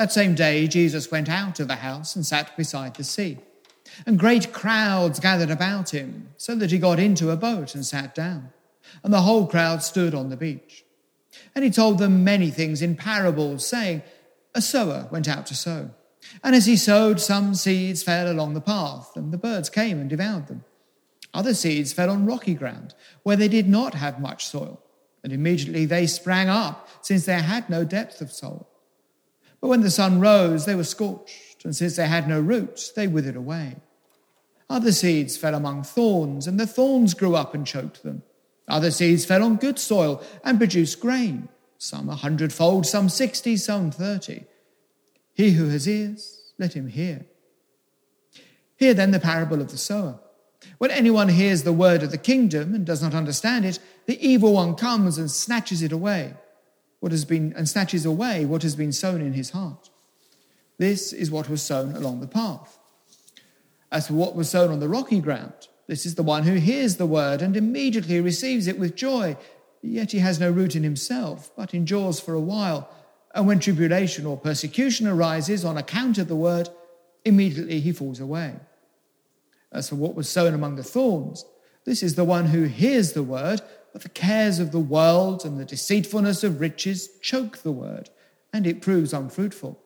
That same day, Jesus went out of the house and sat beside the sea. And great crowds gathered about him, so that he got into a boat and sat down. And the whole crowd stood on the beach. And he told them many things in parables, saying, A sower went out to sow. And as he sowed, some seeds fell along the path, and the birds came and devoured them. Other seeds fell on rocky ground, where they did not have much soil. And immediately they sprang up, since they had no depth of soil. But when the sun rose, they were scorched, and since they had no roots, they withered away. Other seeds fell among thorns, and the thorns grew up and choked them. Other seeds fell on good soil and produced grain, some a hundredfold, some sixty, some thirty. He who has ears, let him hear. Hear then the parable of the sower. When anyone hears the word of the kingdom and does not understand it, the evil one comes and snatches it away what has been and snatches away what has been sown in his heart. This is what was sown along the path. As for what was sown on the rocky ground, this is the one who hears the word and immediately receives it with joy, yet he has no root in himself, but endures for a while. And when tribulation or persecution arises on account of the word, immediately he falls away. As for what was sown among the thorns, this is the one who hears the word but the cares of the world and the deceitfulness of riches choke the word, and it proves unfruitful.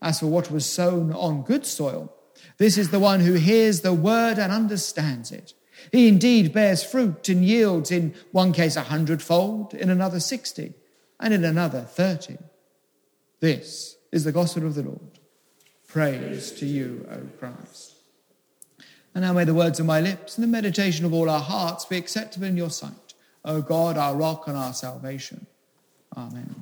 As for what was sown on good soil, this is the one who hears the word and understands it. He indeed bears fruit and yields in one case a hundredfold, in another sixty, and in another thirty. This is the gospel of the Lord. Praise to you, O Christ. And now may the words of my lips and the meditation of all our hearts be acceptable in your sight, O God, our rock and our salvation. Amen.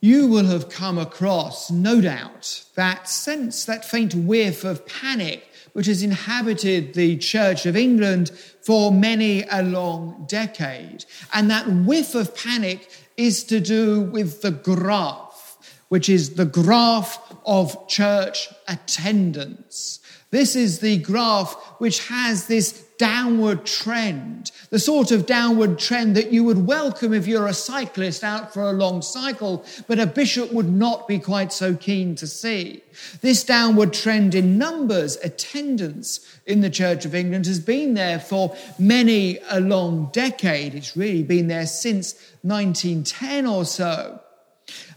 You will have come across, no doubt, that sense, that faint whiff of panic which has inhabited the Church of England for many a long decade. And that whiff of panic is to do with the graph, which is the graph of church attendance. This is the graph which has this downward trend, the sort of downward trend that you would welcome if you're a cyclist out for a long cycle, but a bishop would not be quite so keen to see. This downward trend in numbers, attendance in the Church of England has been there for many a long decade. It's really been there since 1910 or so.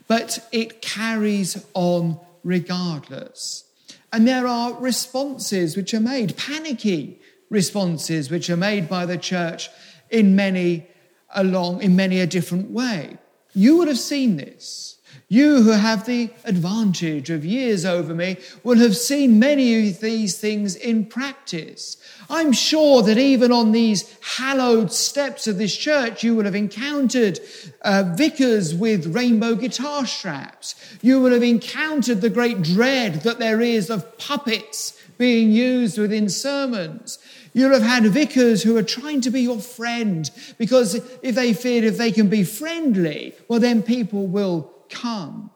But it carries on regardless. And there are responses which are made, panicky responses which are made by the church in many along in many a different way. You would have seen this. You who have the advantage of years over me will have seen many of these things in practice. I'm sure that even on these hallowed steps of this church, you will have encountered uh, vicars with rainbow guitar straps. You will have encountered the great dread that there is of puppets being used within sermons. You'll have had vicars who are trying to be your friend because if they feel if they can be friendly, well, then people will come.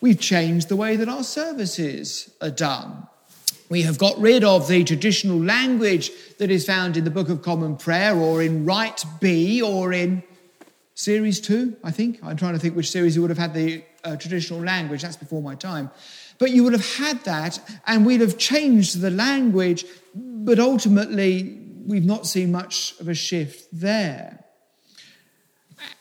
We've changed the way that our services are done. We have got rid of the traditional language that is found in the Book of Common Prayer or in Rite B or in Series 2, I think. I'm trying to think which series you would have had the uh, traditional language. That's before my time. But you would have had that, and we'd have changed the language, but ultimately, we've not seen much of a shift there.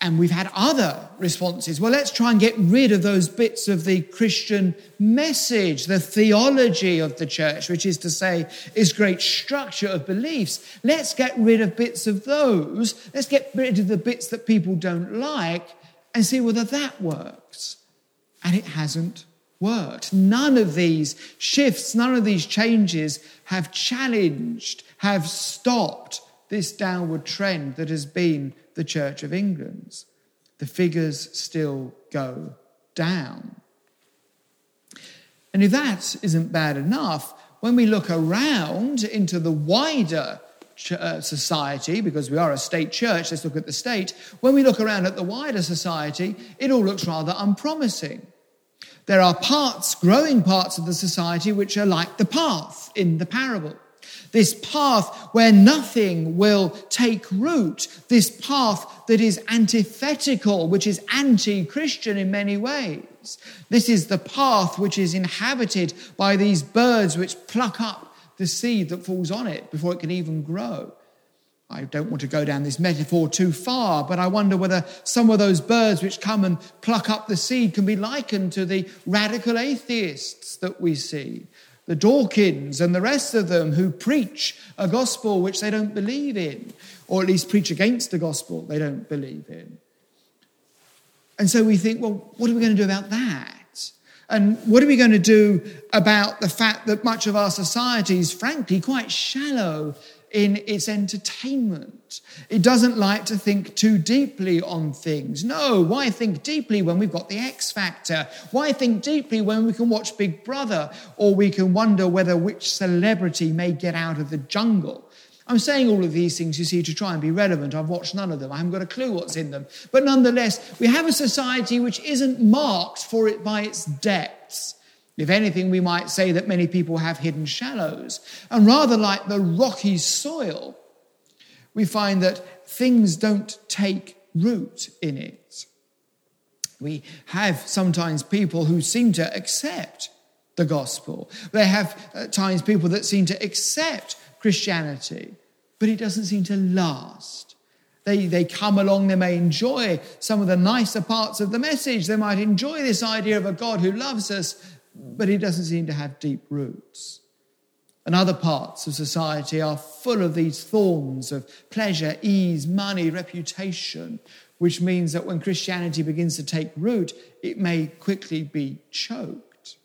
And we've had other responses. Well, let's try and get rid of those bits of the Christian message, the theology of the church, which is to say, is great structure of beliefs. Let's get rid of bits of those. Let's get rid of the bits that people don't like and see whether that works. And it hasn't worked. None of these shifts, none of these changes have challenged, have stopped this downward trend that has been the Church of England's. The figures still go down. And if that isn't bad enough, when we look around into the wider uh, society, because we are a state church, let's look at the state. When we look around at the wider society, it all looks rather unpromising. There are parts, growing parts of the society, which are like the path in the parable. this path where nothing will take root, this path that is antithetical, which is anti Christian in many ways. This is the path which is inhabited by these birds which pluck up the seed that falls on it before it can even grow. I don't want to go down this metaphor too far, but I wonder whether some of those birds which come and pluck up the seed can be likened to the radical atheists that we see, the Dawkins and the rest of them who preach a gospel which they don't believe in, or at least preach against the gospel they don't believe in. And so we think, well, what are we going to do about that? And what are we going to do about the fact that much of our society is, frankly, quite shallow in its entertainment. It doesn't like to think too deeply on things. No, why think deeply when we've got the X Factor? Why think deeply when we can watch Big Brother or we can wonder whether which celebrity may get out of the jungle? I'm saying all of these things, you see, to try and be relevant. I've watched none of them. I haven't got a clue what's in them. But nonetheless, we have a society which isn't marked for it by its depths. If anything, we might say that many people have hidden shallows. And rather like the rocky soil, we find that things don't take root in it. We have sometimes people who seem to accept the gospel. They have at times people that seem to accept Christianity, but it doesn't seem to last. They, they come along, they may enjoy some of the nicer parts of the message. They might enjoy this idea of a God who loves us, but he doesn't seem to have deep roots. And other parts of society are full of these thorns of pleasure, ease, money, reputation, which means that when Christianity begins to take root, it may quickly be choked.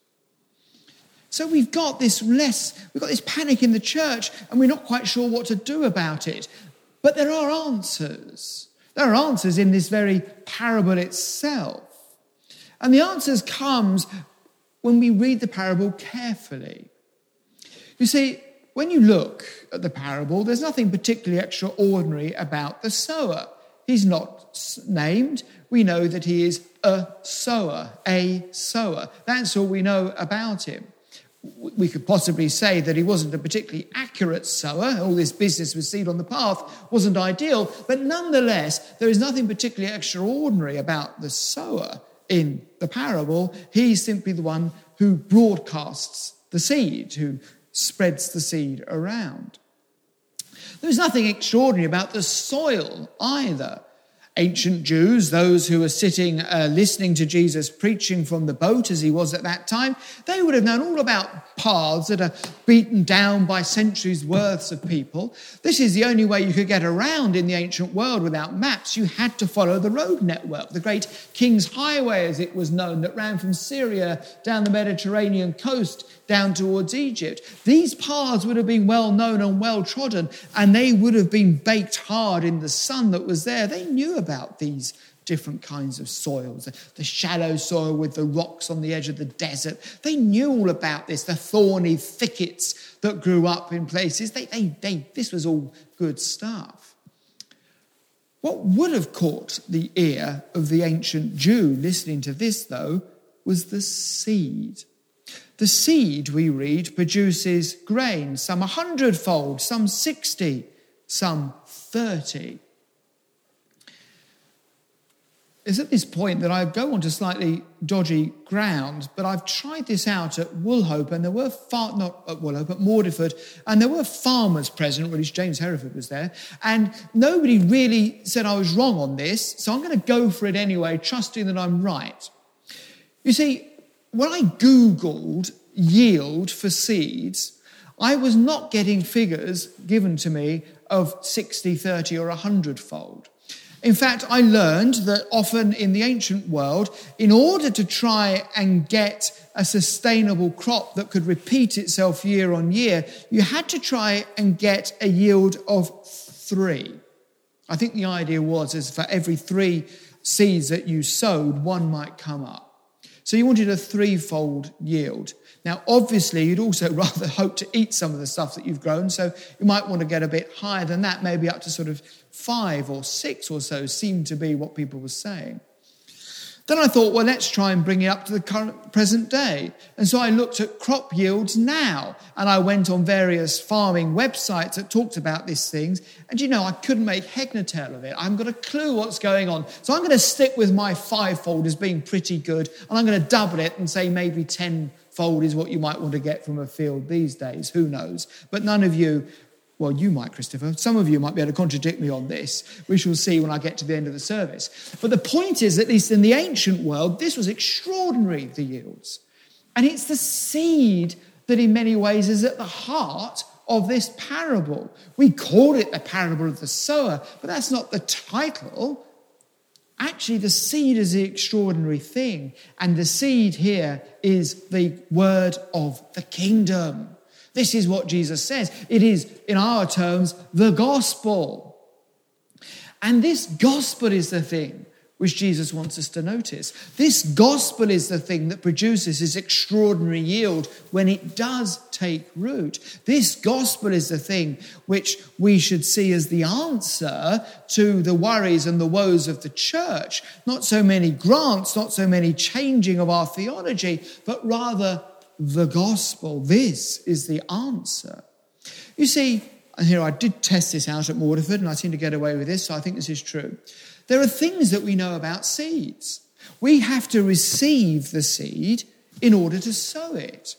So we've got this less, we've got this panic in the church, and we're not quite sure what to do about it. But there are answers. There are answers in this very parable itself. And the answers comes when we read the parable carefully. You see, when you look at the parable, there's nothing particularly extraordinary about the sower. He's not named. We know that he is a sower, a sower. That's all we know about him. We could possibly say that he wasn't a particularly accurate sower. All this business with seed on the path wasn't ideal, but nonetheless, there is nothing particularly extraordinary about the sower in the parable. He's simply the one who broadcasts the seed, who spreads the seed around. There's nothing extraordinary about the soil either. Ancient Jews, those who were sitting uh, listening to Jesus preaching from the boat as he was at that time, they would have known all about paths that are beaten down by centuries' worths of people. This is the only way you could get around in the ancient world without maps. You had to follow the road network, the great King's Highway, as it was known, that ran from Syria down the Mediterranean coast down towards Egypt. These paths would have been well known and well trodden, and they would have been baked hard in the sun that was there. They knew about these different kinds of soils the shallow soil with the rocks on the edge of the desert. They knew all about this, the thorny thickets that grew up in places. They, they, they, this was all good stuff. What would have caught the ear of the ancient Jew listening to this, though, was the seed. The seed, we read, produces grain, some a hundredfold, some 60, some 30. It's at this point that I go onto slightly dodgy ground, but I've tried this out at Woolhope, and there were far, not at Woolhope, at Mordiford, and there were farmers present, or at least James Hereford was there, and nobody really said I was wrong on this, so I'm going to go for it anyway, trusting that I'm right. You see, when I Googled yield for seeds, I was not getting figures given to me of 60, 30, or 100 fold. In fact, I learned that often in the ancient world, in order to try and get a sustainable crop that could repeat itself year on year, you had to try and get a yield of three. I think the idea was is for every three seeds that you sowed, one might come up. So you wanted a threefold yield. Now, obviously, you'd also rather hope to eat some of the stuff that you've grown, so you might want to get a bit higher than that, maybe up to sort of five or six or so, seemed to be what people were saying. Then I thought, well, let's try and bring it up to the current present day. And so I looked at crop yields now, and I went on various farming websites that talked about these things. And you know, I couldn't make head nor tail of it. I haven't got a clue what's going on. So I'm going to stick with my fivefold as being pretty good, and I'm going to double it and say maybe tenfold is what you might want to get from a field these days. Who knows? But none of you well, you might, Christopher. Some of you might be able to contradict me on this. We shall see when I get to the end of the service. But the point is, at least in the ancient world, this was extraordinary, the yields. And it's the seed that, in many ways, is at the heart of this parable. We call it the parable of the sower, but that's not the title. Actually, the seed is the extraordinary thing. And the seed here is the word of the kingdom. This is what Jesus says. It is, in our terms, the gospel. And this gospel is the thing which Jesus wants us to notice. This gospel is the thing that produces this extraordinary yield when it does take root. This gospel is the thing which we should see as the answer to the worries and the woes of the church. Not so many grants, not so many changing of our theology, but rather the gospel. This is the answer. You see, and here I did test this out at Waterford and I seem to get away with this, so I think this is true. There are things that we know about seeds. We have to receive the seed in order to sow it.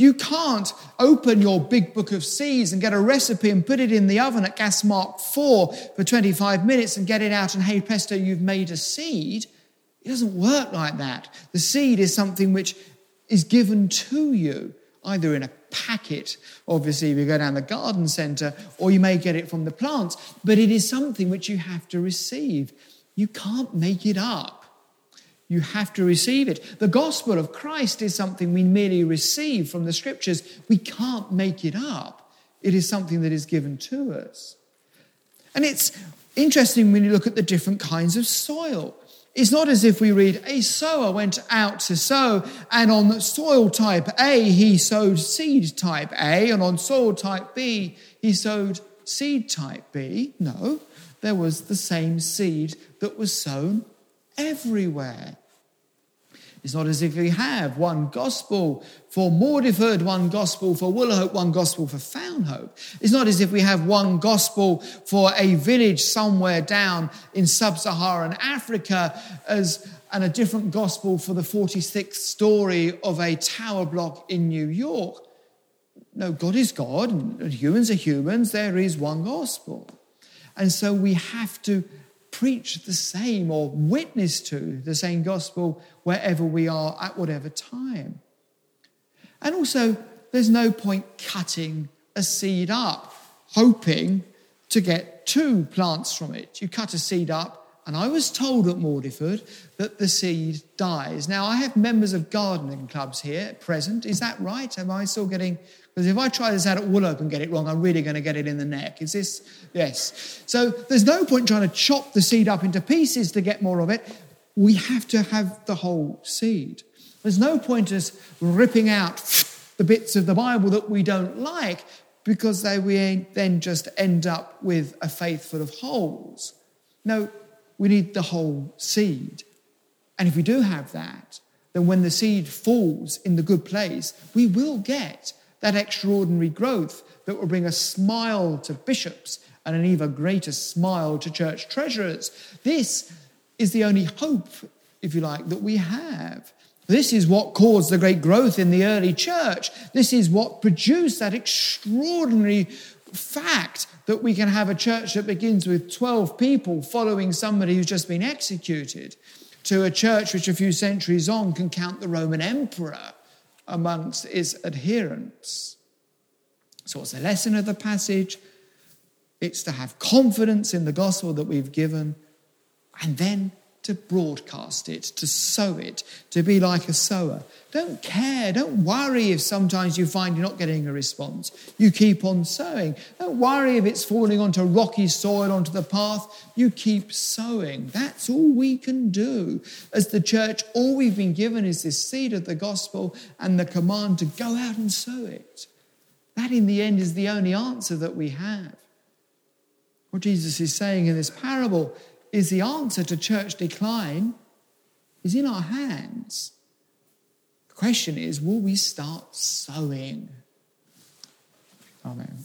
You can't open your big book of seeds and get a recipe and put it in the oven at gas mark 4 for 25 minutes and get it out and hey presto, you've made a seed. It doesn't work like that. The seed is something which is given to you, either in a packet, obviously, if you go down the garden centre, or you may get it from the plants, but it is something which you have to receive. You can't make it up. You have to receive it. The gospel of Christ is something we merely receive from the scriptures. We can't make it up. It is something that is given to us. And it's interesting when you look at the different kinds of soil. It's not as if we read, a sower went out to sow, and on soil type A, he sowed seed type A, and on soil type B, he sowed seed type B. No, there was the same seed that was sown everywhere. It's not as if we have one gospel for Mordiford, one gospel for Woolhope, one gospel for Fownhope. It's not as if we have one gospel for a village somewhere down in sub Saharan Africa as, and a different gospel for the 46th story of a tower block in New York. No, God is God, and humans are humans. There is one gospel. And so we have to preach the same or witness to the same gospel wherever we are at whatever time. And also, there's no point cutting a seed up, hoping to get two plants from it. You cut a seed up, and I was told at Mordiford that the seed dies. Now, I have members of gardening clubs here at present. Is that right? Am I still getting because if I try this out at Woolhope and get it wrong, I'm really going to get it in the neck. Is this? Yes. So there's no point trying to chop the seed up into pieces to get more of it. We have to have the whole seed. There's no point us ripping out the bits of the Bible that we don't like because they we then just end up with a faith full of holes. No, we need the whole seed. And if we do have that, then when the seed falls in the good place, we will get that extraordinary growth that will bring a smile to bishops and an even greater smile to church treasurers. This is the only hope, if you like, that we have. This is what caused the great growth in the early church. This is what produced that extraordinary fact that we can have a church that begins with 12 people following somebody who's just been executed, to a church which a few centuries on can count the Roman emperor amongst its adherents. So, what's the lesson of the passage? It's to have confidence in the gospel that we've given and then to broadcast it, to sow it, to be like a sower. Don't care, don't worry if sometimes you find you're not getting a response. You keep on sowing. Don't worry if it's falling onto rocky soil, onto the path. You keep sowing. That's all we can do. As the church, all we've been given is this seed of the gospel and the command to go out and sow it. That, in the end, is the only answer that we have. What Jesus is saying in this parable is the answer to church decline is in our hands. The question is will we start sowing? Amen.